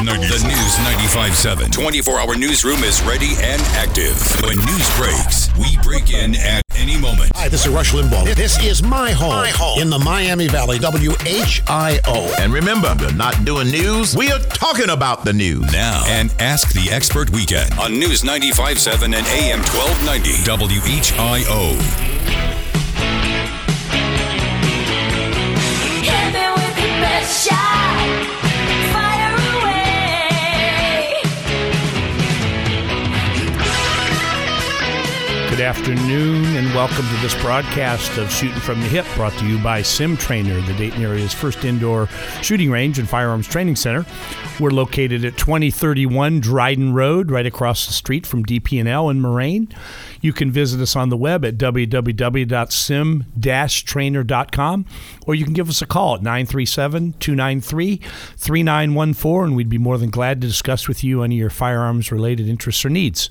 News 90, the News 95.7 24-hour newsroom is ready and active. When news breaks, we break in at any moment. Hi, this is Rush Limbaugh. This is my home, my home. in the Miami Valley, WHIO. And remember, we're not doing news, we are talking about the news. Now, and Ask the Expert Weekend on News 95.7 and AM 1290 WHIO. Good afternoon and welcome to this broadcast of Shooting from the Hip brought to you by Sim Trainer, the Dayton area's first indoor shooting range and firearms training center. We're located at 2031 Dryden Road, right across the street from DP&L in Moraine. You can visit us on the web at www.sim-trainer.com or you can give us a call at 937-293-3914 and we'd be more than glad to discuss with you any of your firearms related interests or needs.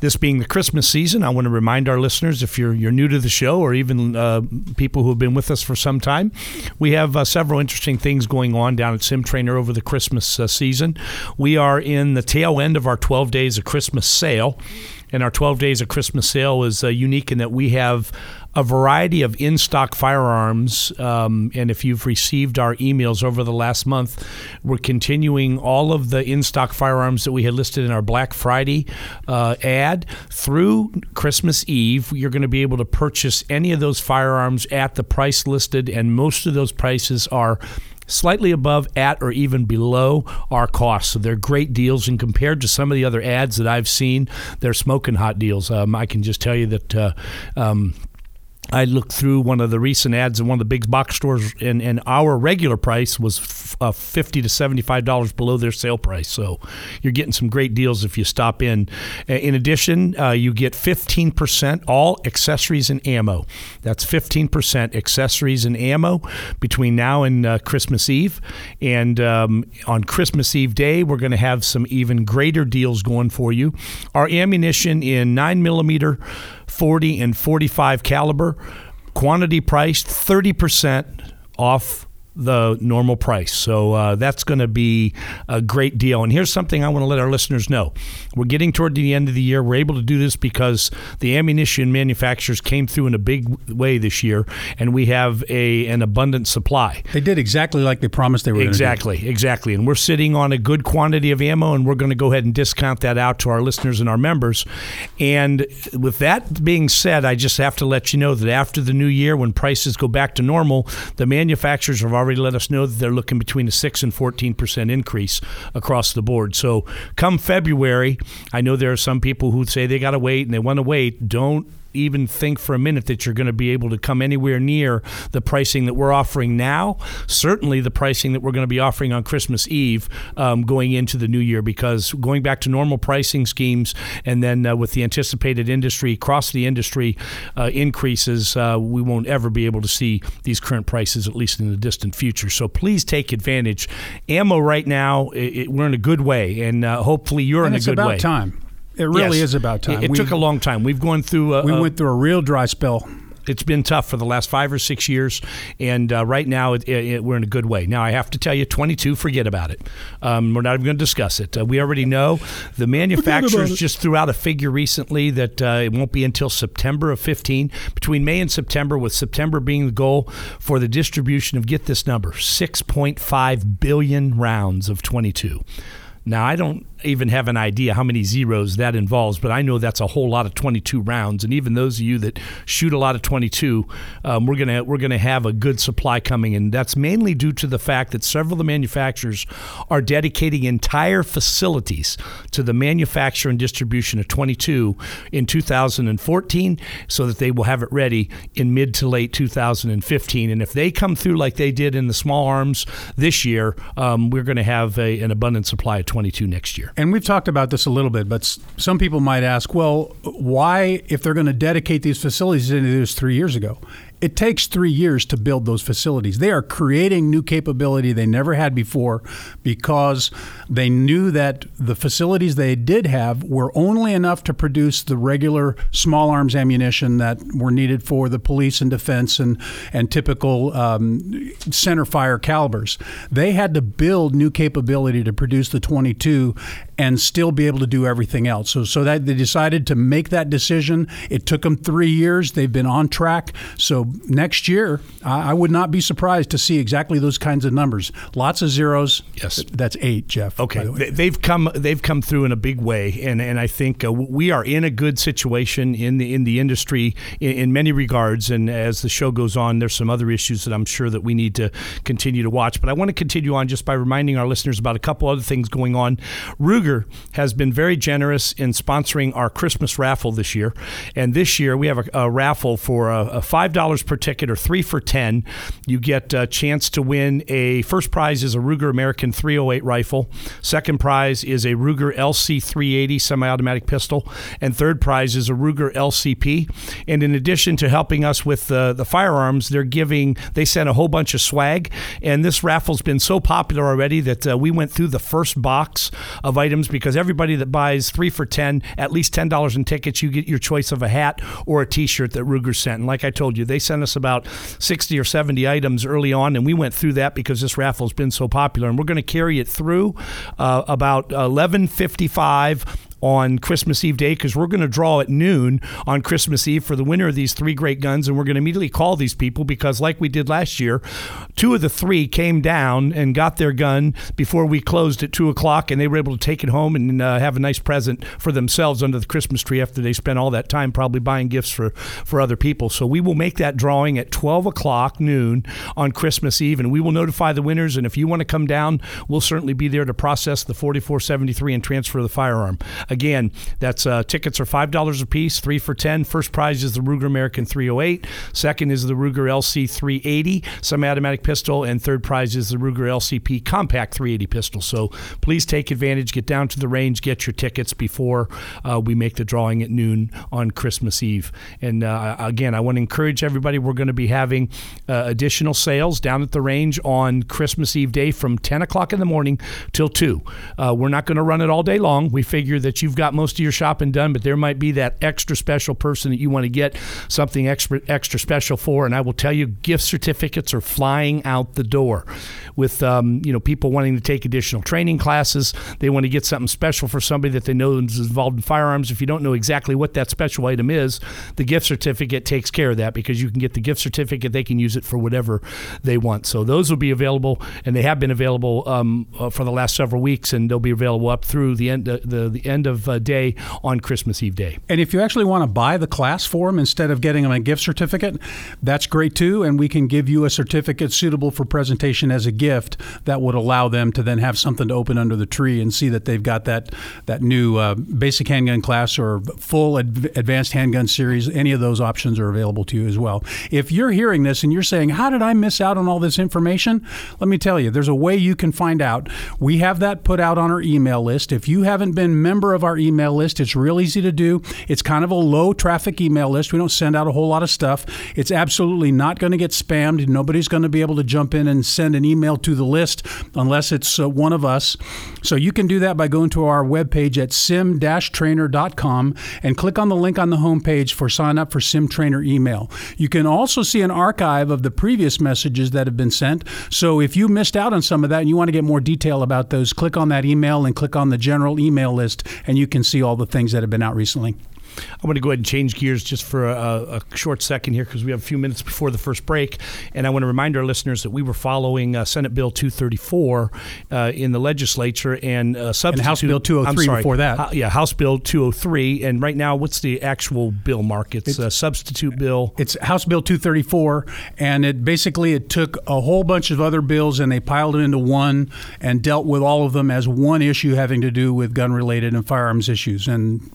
This being the Christmas season, I want to remind our listeners, if you're you're new to the show, or even uh, people who have been with us for some time, we have uh, several interesting things going on down at Sim Trainer over the Christmas uh, season. We are in the tail end of our 12 days of Christmas sale. And our 12 days of Christmas sale is uh, unique in that we have a variety of in stock firearms. Um, and if you've received our emails over the last month, we're continuing all of the in stock firearms that we had listed in our Black Friday uh, ad through Christmas Eve. You're going to be able to purchase any of those firearms at the price listed, and most of those prices are slightly above, at, or even below our costs. So they're great deals, and compared to some of the other ads that I've seen, they're smoking hot deals. Um, I can just tell you that. Uh, um, I looked through one of the recent ads in one of the big box stores, and, and our regular price was f- uh, fifty to seventy-five dollars below their sale price. So you're getting some great deals if you stop in. In addition, uh, you get fifteen percent all accessories and ammo. That's fifteen percent accessories and ammo between now and uh, Christmas Eve. And um, on Christmas Eve day, we're going to have some even greater deals going for you. Our ammunition in nine millimeter. 40 and 45 caliber, quantity priced 30% off the normal price. So uh, that's going to be a great deal. And here's something I want to let our listeners know. We're getting toward the end of the year. We're able to do this because the ammunition manufacturers came through in a big way this year, and we have a an abundant supply. They did exactly like they promised they were Exactly, exactly. And we're sitting on a good quantity of ammo, and we're going to go ahead and discount that out to our listeners and our members. And with that being said, I just have to let you know that after the new year, when prices go back to normal, the manufacturers have already let us know that they're looking between a 6 and 14% increase across the board. So come February, I know there are some people who say they got to wait and they want to wait. Don't even think for a minute that you're going to be able to come anywhere near the pricing that we're offering now. Certainly, the pricing that we're going to be offering on Christmas Eve um, going into the new year, because going back to normal pricing schemes and then uh, with the anticipated industry, across the industry uh, increases, uh, we won't ever be able to see these current prices, at least in the distant future. So please take advantage. Ammo right now, it, it, we're in a good way, and uh, hopefully you're and in a good way. It's about time. It really yes. is about time. It, it took a long time. We've gone through. A, we went through a real dry spell. It's been tough for the last five or six years, and uh, right now it, it, we're in a good way. Now I have to tell you, 22, forget about it. Um, we're not even going to discuss it. Uh, we already know the manufacturers just threw out a figure recently that uh, it won't be until September of 15, between May and September, with September being the goal for the distribution of get this number 6.5 billion rounds of 22. Now I don't even have an idea how many zeros that involves, but I know that's a whole lot of 22 rounds. And even those of you that shoot a lot of 22, um, we're gonna we're gonna have a good supply coming, and that's mainly due to the fact that several of the manufacturers are dedicating entire facilities to the manufacture and distribution of 22 in 2014, so that they will have it ready in mid to late 2015. And if they come through like they did in the small arms this year, um, we're going to have a, an abundant supply of 22 next year. And we've talked about this a little bit, but some people might ask, well, why, if they're going to dedicate these facilities didn't do this three years ago, it takes three years to build those facilities. They are creating new capability they never had before because they knew that the facilities they did have were only enough to produce the regular small arms ammunition that were needed for the police and defense and, and typical um, center fire calibers. They had to build new capability to produce the 22 and still be able to do everything else. So, so that they decided to make that decision. It took them three years. They've been on track. So next year, I, I would not be surprised to see exactly those kinds of numbers. Lots of zeros. Yes. that's eight, Jeff. Okay, the. They- they've come they've come through in a big way, and and I think uh, we are in a good situation in the in the industry in, in many regards. And as the show goes on, there's some other issues that I'm sure that we need to continue to watch. But I want to continue on just by reminding our listeners about a couple other things going on. Ruger has been very generous in sponsoring our Christmas raffle this year, and this year we have a, a raffle for a, a five dollars per ticket or three for ten. You get a chance to win a first prize is a Ruger American 308 rifle. Second prize is a Ruger LC 380 semi-automatic pistol, and third prize is a Ruger LCP. And in addition to helping us with the the firearms, they're giving they sent a whole bunch of swag. And this raffle's been so popular already that uh, we went through the first box of items because everybody that buys three for ten, at least ten dollars in tickets, you get your choice of a hat or a T-shirt that Ruger sent. And like I told you, they sent us about sixty or seventy items early on, and we went through that because this raffle's been so popular. And we're going to carry it through uh, about eleven fifty-five on Christmas Eve day because we're going to draw at noon on Christmas Eve for the winner of these three great guns. And we're going to immediately call these people because, like we did last year, two of the three came down and got their gun before we closed at two o'clock, and they were able to take it home and uh, have a nice present for themselves under the Christmas tree after they spent all that time probably buying gifts for, for other people. So we will make that drawing at 12 o'clock noon on Christmas Eve, and we will notify the winners. And if you want to come down, we'll certainly be there to process the 4473 and transfer the firearm. Again, that's uh, tickets are five dollars a piece, three for ten. First prize is the Ruger American 308. Second is the Ruger LC 380 semi-automatic pistol, and third prize is the Ruger LCP compact 380 pistol. So please take advantage. Get down to the range, get your tickets before uh, we make the drawing at noon on Christmas Eve. And uh, again, I want to encourage everybody. We're going to be having uh, additional sales down at the range on Christmas Eve day from 10 o'clock in the morning till 2. Uh, we're not going to run it all day long. We figure that you've got most of your shopping done, but there might be that extra special person that you want to get something extra, extra special for. And I will tell you, gift certificates are flying out the door with um, you know people wanting to take additional training classes. They want to get something special for somebody that they know is involved in firearms. If you don't know exactly what that special item is, the gift certificate takes care of that because you can get the gift certificate. They can use it for whatever they want. So those will be available, and they have been available um, uh, for the last several weeks, and they'll be available up through the end uh, the the end of uh, day on Christmas Eve day. And if you actually want to buy the class for them instead of getting them a gift certificate, that's great too. And we can give you a certificate suitable for presentation as a gift that would allow them to then have something to open under the tree and see that they've got that that new uh, basic handgun class or full ad- advanced handgun series. Any of those options are available to you as well. If you're hearing this and you're saying, "How did I miss out on all this information?" Let me tell you, there's a way you can find out. We have that put out on our email list. If you haven't been member of our email list, it's real easy to do. It's kind of a low traffic email list. We don't send out a whole lot of stuff. It's absolutely not going to get spammed. Nobody's going to be able to jump in and send an email to the list unless it's uh, one of us. So you can do that by going to our webpage at sim-trainer.com and click on the link on the homepage for sign up for Sim Trainer email. You can also see an archive of the previous messages that have been sent. So if you missed out on some of that and you want to get more detail about those, click on that email and click on the general email list and you can see all the things that have been out recently. I'm going to go ahead and change gears just for a, a short second here because we have a few minutes before the first break. And I want to remind our listeners that we were following uh, Senate Bill 234 uh, in the legislature and uh, substitute. House Bill 203 sorry, before that. Ho- yeah, House Bill 203. And right now, what's the actual bill, Mark? It's, a substitute bill. It's House Bill 234, and it basically it took a whole bunch of other bills and they piled it into one and dealt with all of them as one issue having to do with gun-related and firearms issues. And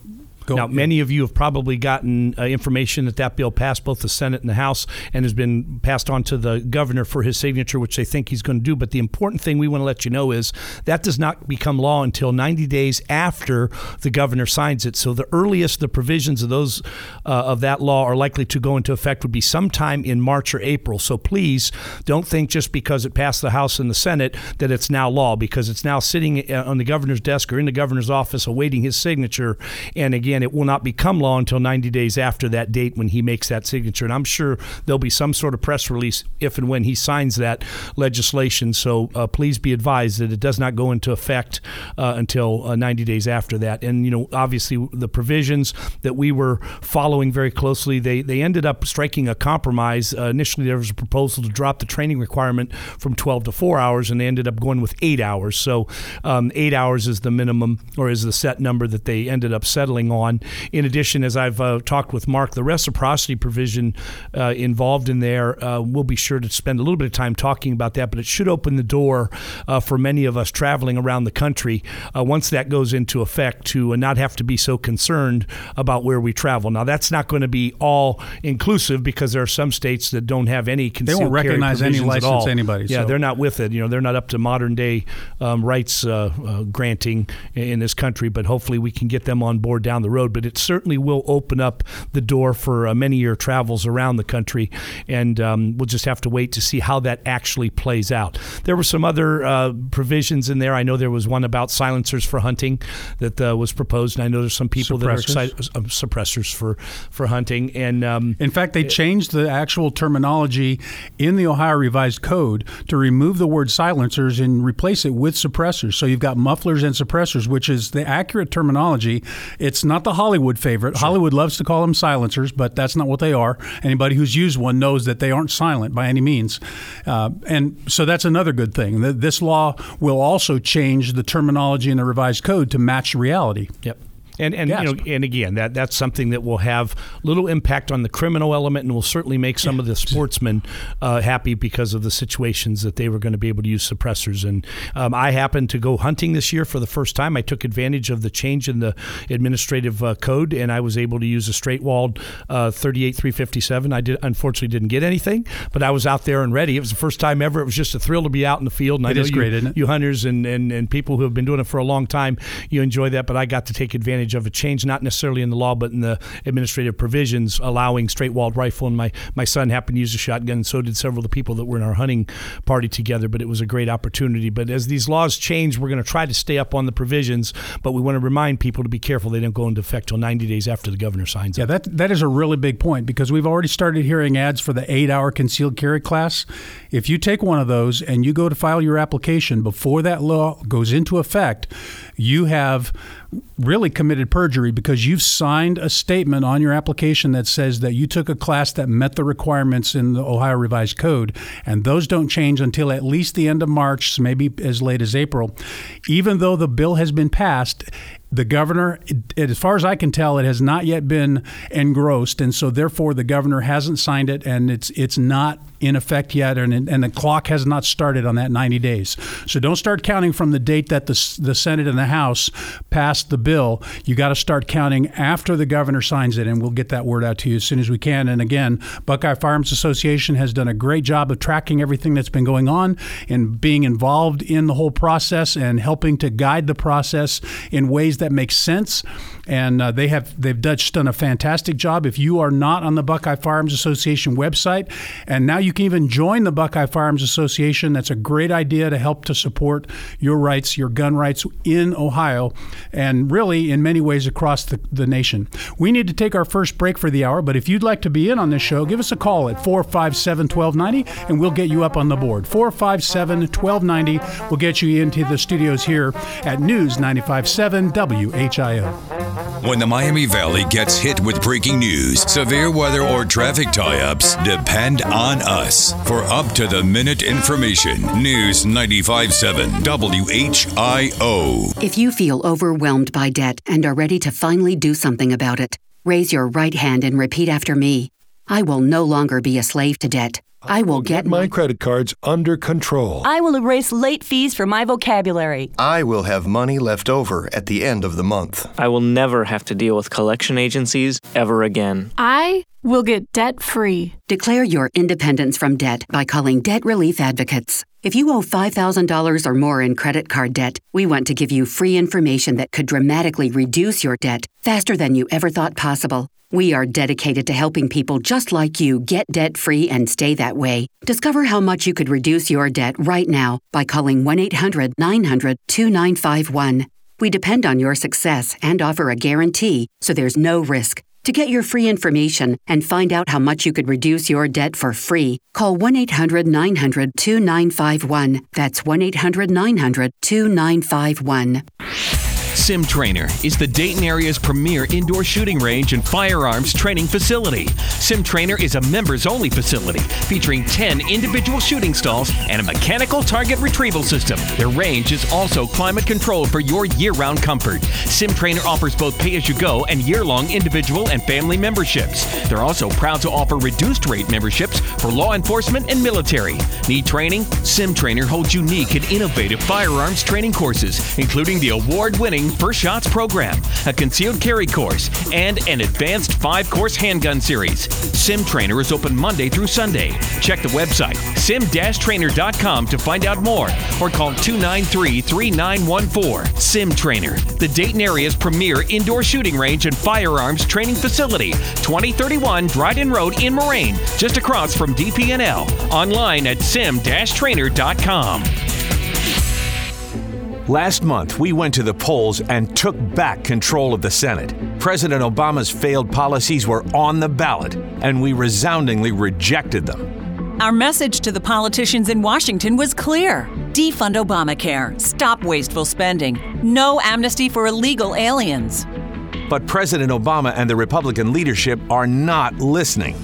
Go, now, yeah. many of you have probably gotten uh, information that that bill passed both the Senate and the House and has been passed on to the governor for his signature, which they think he's going to do. But the important thing we want to let you know is that does not become law until 90 days after the governor signs it. So the earliest the provisions of those uh, of that law are likely to go into effect would be sometime in March or April. So please don't think just because it passed the House and the Senate that it's now law because it's now sitting uh, on the governor's desk or in the governor's office awaiting his signature. And again, it will not become law until 90 days after that date when he makes that signature. And I'm sure there'll be some sort of press release if and when he signs that legislation. So uh, please be advised that it does not go into effect uh, until uh, 90 days after that. And you know, obviously, the provisions that we were following very closely, they they ended up striking a compromise. Uh, initially, there was a proposal to drop the training requirement from 12 to four hours, and they ended up going with eight hours. So um, eight hours is the minimum or is the set number that they ended up settling on. In addition, as I've uh, talked with Mark, the reciprocity provision uh, involved in there, uh, we'll be sure to spend a little bit of time talking about that, but it should open the door uh, for many of us traveling around the country uh, once that goes into effect to uh, not have to be so concerned about where we travel. Now, that's not going to be all inclusive because there are some states that don't have any concealed They won't recognize any license anybody, Yeah, so- they're not with it. You know, they're not up to modern day um, rights uh, uh, granting in this country, but hopefully we can get them on board down the road. But it certainly will open up the door for uh, many year travels around the country, and um, we'll just have to wait to see how that actually plays out. There were some other uh, provisions in there. I know there was one about silencers for hunting that uh, was proposed, and I know there's some people that are excited uh, suppressors for for hunting, and um, In fact, they changed the actual terminology in the Ohio Revised Code to remove the word silencers and replace it with suppressors. So you've got mufflers and suppressors, which is the accurate terminology. It's not the Hollywood favorite. Hollywood loves to call them silencers, but that's not what they are. Anybody who's used one knows that they aren't silent by any means. Uh, and so that's another good thing. This law will also change the terminology in the Revised Code to match reality. Yep. And and you know and again that that's something that will have little impact on the criminal element and will certainly make some of the sportsmen uh, happy because of the situations that they were going to be able to use suppressors. And um, I happened to go hunting this year for the first time. I took advantage of the change in the administrative uh, code and I was able to use a straight walled uh, 38 357. I did unfortunately didn't get anything, but I was out there and ready. It was the first time ever. It was just a thrill to be out in the field. And I know is you, great, isn't it? you hunters and, and, and people who have been doing it for a long time, you enjoy that. But I got to take advantage of a change, not necessarily in the law, but in the administrative provisions allowing straight walled rifle. And my, my son happened to use a shotgun, and so did several of the people that were in our hunting party together. But it was a great opportunity. But as these laws change, we're going to try to stay up on the provisions, but we want to remind people to be careful they don't go into effect till 90 days after the governor signs Yeah, it. Yeah, that that is a really big point because we've already started hearing ads for the eight-hour concealed carry class. If you take one of those and you go to file your application before that law goes into effect, you have really committed perjury because you've signed a statement on your application that says that you took a class that met the requirements in the Ohio Revised Code, and those don't change until at least the end of March, maybe as late as April. Even though the bill has been passed, the governor, it, as far as I can tell, it has not yet been engrossed, and so therefore the governor hasn't signed it, and it's it's not in effect yet, and and the clock has not started on that 90 days. So don't start counting from the date that the the Senate and the House passed the bill. You got to start counting after the governor signs it, and we'll get that word out to you as soon as we can. And again, Buckeye Firearms Association has done a great job of tracking everything that's been going on and being involved in the whole process and helping to guide the process in ways that make sense. And uh, they have they've done a fantastic job. If you are not on the Buckeye Firearms Association website, and now you can even join the Buckeye Firearms Association, that's a great idea to help to support your rights, your gun rights in Ohio, and really in many ways across the, the nation. We need to take our first break for the hour, but if you'd like to be in on this show, give us a call at 457 1290 and we'll get you up on the board. 457 1290 will get you into the studios here at News 957 WHIO. When the Miami Valley gets hit with breaking news, severe weather, or traffic tie ups, depend on us for up to the minute information. News 95.7 WHIO. If you feel overwhelmed by debt and are ready to finally do something about it, raise your right hand and repeat after me. I will no longer be a slave to debt. I will get get my credit cards under control. I will erase late fees from my vocabulary. I will have money left over at the end of the month. I will never have to deal with collection agencies ever again. I will get debt free. Declare your independence from debt by calling Debt Relief Advocates. If you owe $5,000 or more in credit card debt, we want to give you free information that could dramatically reduce your debt faster than you ever thought possible. We are dedicated to helping people just like you get debt free and stay that way. Discover how much you could reduce your debt right now by calling 1 800 900 2951. We depend on your success and offer a guarantee, so there's no risk. To get your free information and find out how much you could reduce your debt for free, call 1 800 900 2951. That's 1 800 900 2951. Sim Trainer is the Dayton area's premier indoor shooting range and firearms training facility. Sim Trainer is a members only facility featuring 10 individual shooting stalls and a mechanical target retrieval system. Their range is also climate controlled for your year round comfort. Sim Trainer offers both pay as you go and year long individual and family memberships. They're also proud to offer reduced rate memberships for law enforcement and military. Need training? Sim Trainer holds unique and innovative firearms training courses, including the award winning First Shots program, a concealed carry course, and an advanced five course handgun series. Sim Trainer is open Monday through Sunday. Check the website sim-trainer.com to find out more or call 293 3914. Sim Trainer, the Dayton area's premier indoor shooting range and firearms training facility, 2031 Dryden Road in Moraine, just across from DP&L. Online at sim-trainer.com. Last month, we went to the polls and took back control of the Senate. President Obama's failed policies were on the ballot, and we resoundingly rejected them. Our message to the politicians in Washington was clear defund Obamacare, stop wasteful spending, no amnesty for illegal aliens. But President Obama and the Republican leadership are not listening.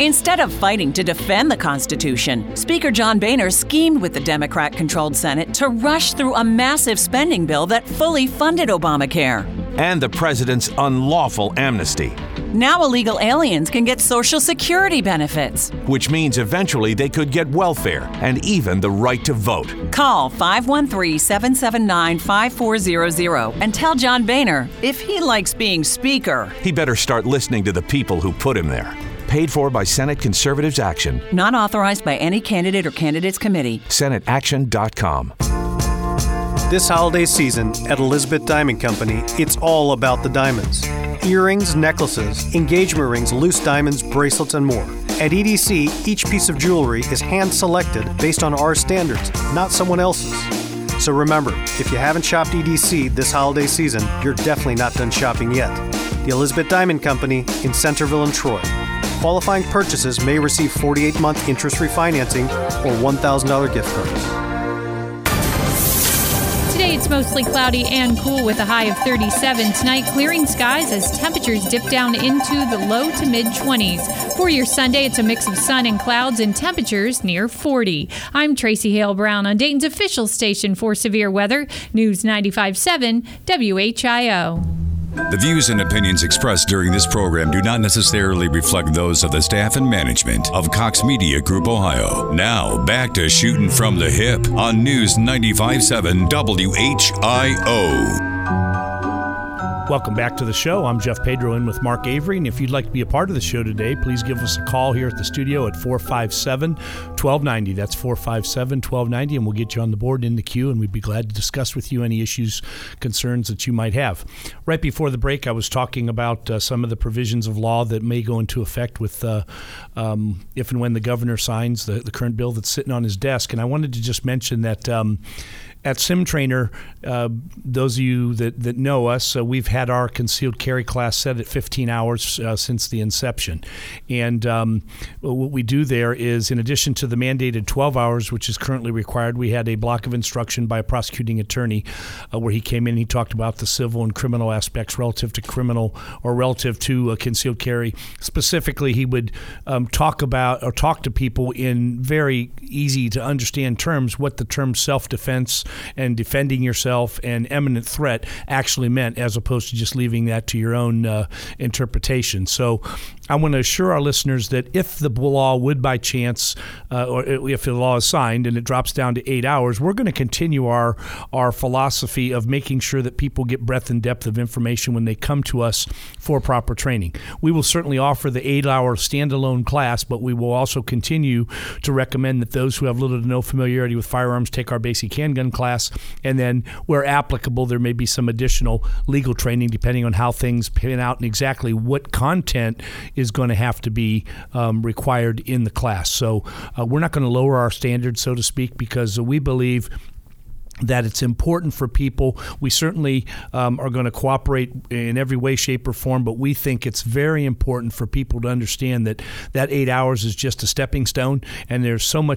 Instead of fighting to defend the Constitution, Speaker John Boehner schemed with the Democrat controlled Senate to rush through a massive spending bill that fully funded Obamacare. And the president's unlawful amnesty. Now illegal aliens can get Social Security benefits. Which means eventually they could get welfare and even the right to vote. Call 513 779 5400 and tell John Boehner if he likes being Speaker. He better start listening to the people who put him there. Paid for by Senate Conservatives Action. Not authorized by any candidate or candidates committee. SenateAction.com. This holiday season at Elizabeth Diamond Company, it's all about the diamonds earrings, necklaces, engagement rings, loose diamonds, bracelets, and more. At EDC, each piece of jewelry is hand selected based on our standards, not someone else's. So remember, if you haven't shopped EDC this holiday season, you're definitely not done shopping yet. The Elizabeth Diamond Company in Centerville and Troy. Qualifying purchases may receive 48 month interest refinancing or $1,000 gift cards. Today it's mostly cloudy and cool with a high of 37. Tonight, clearing skies as temperatures dip down into the low to mid 20s. For your Sunday, it's a mix of sun and clouds and temperatures near 40. I'm Tracy Hale Brown on Dayton's official station for severe weather, News 95.7 WHIO. The views and opinions expressed during this program do not necessarily reflect those of the staff and management of Cox Media Group Ohio. Now, back to shooting from the hip on News 95.7 WHIO. Welcome back to the show. I'm Jeff Pedro in with Mark Avery. And if you'd like to be a part of the show today, please give us a call here at the studio at 457 1290. That's 457 1290, and we'll get you on the board in the queue, and we'd be glad to discuss with you any issues, concerns that you might have. Right before the break, I was talking about uh, some of the provisions of law that may go into effect with uh, um, if and when the governor signs the, the current bill that's sitting on his desk. And I wanted to just mention that. Um, at Sim Trainer, uh, those of you that, that know us, uh, we've had our concealed carry class set at 15 hours uh, since the inception. And um, what we do there is, in addition to the mandated 12 hours, which is currently required, we had a block of instruction by a prosecuting attorney uh, where he came in and he talked about the civil and criminal aspects relative to criminal or relative to uh, concealed carry. Specifically, he would um, talk about or talk to people in very easy to understand terms what the term self defense and defending yourself and imminent threat actually meant, as opposed to just leaving that to your own uh, interpretation. So I want to assure our listeners that if the law would by chance, uh, or if the law is signed and it drops down to eight hours, we're going to continue our our philosophy of making sure that people get breadth and depth of information when they come to us for proper training. We will certainly offer the eight-hour standalone class, but we will also continue to recommend that those who have little to no familiarity with firearms take our basic handgun class, and then where applicable, there may be some additional legal training depending on how things pan out and exactly what content is going to have to be um, required in the class. So uh, we're not going to lower our standards, so to speak, because we believe that it's important for people. We certainly um, are going to cooperate in every way, shape, or form, but we think it's very important for people to understand that that eight hours is just a stepping stone, and there's so much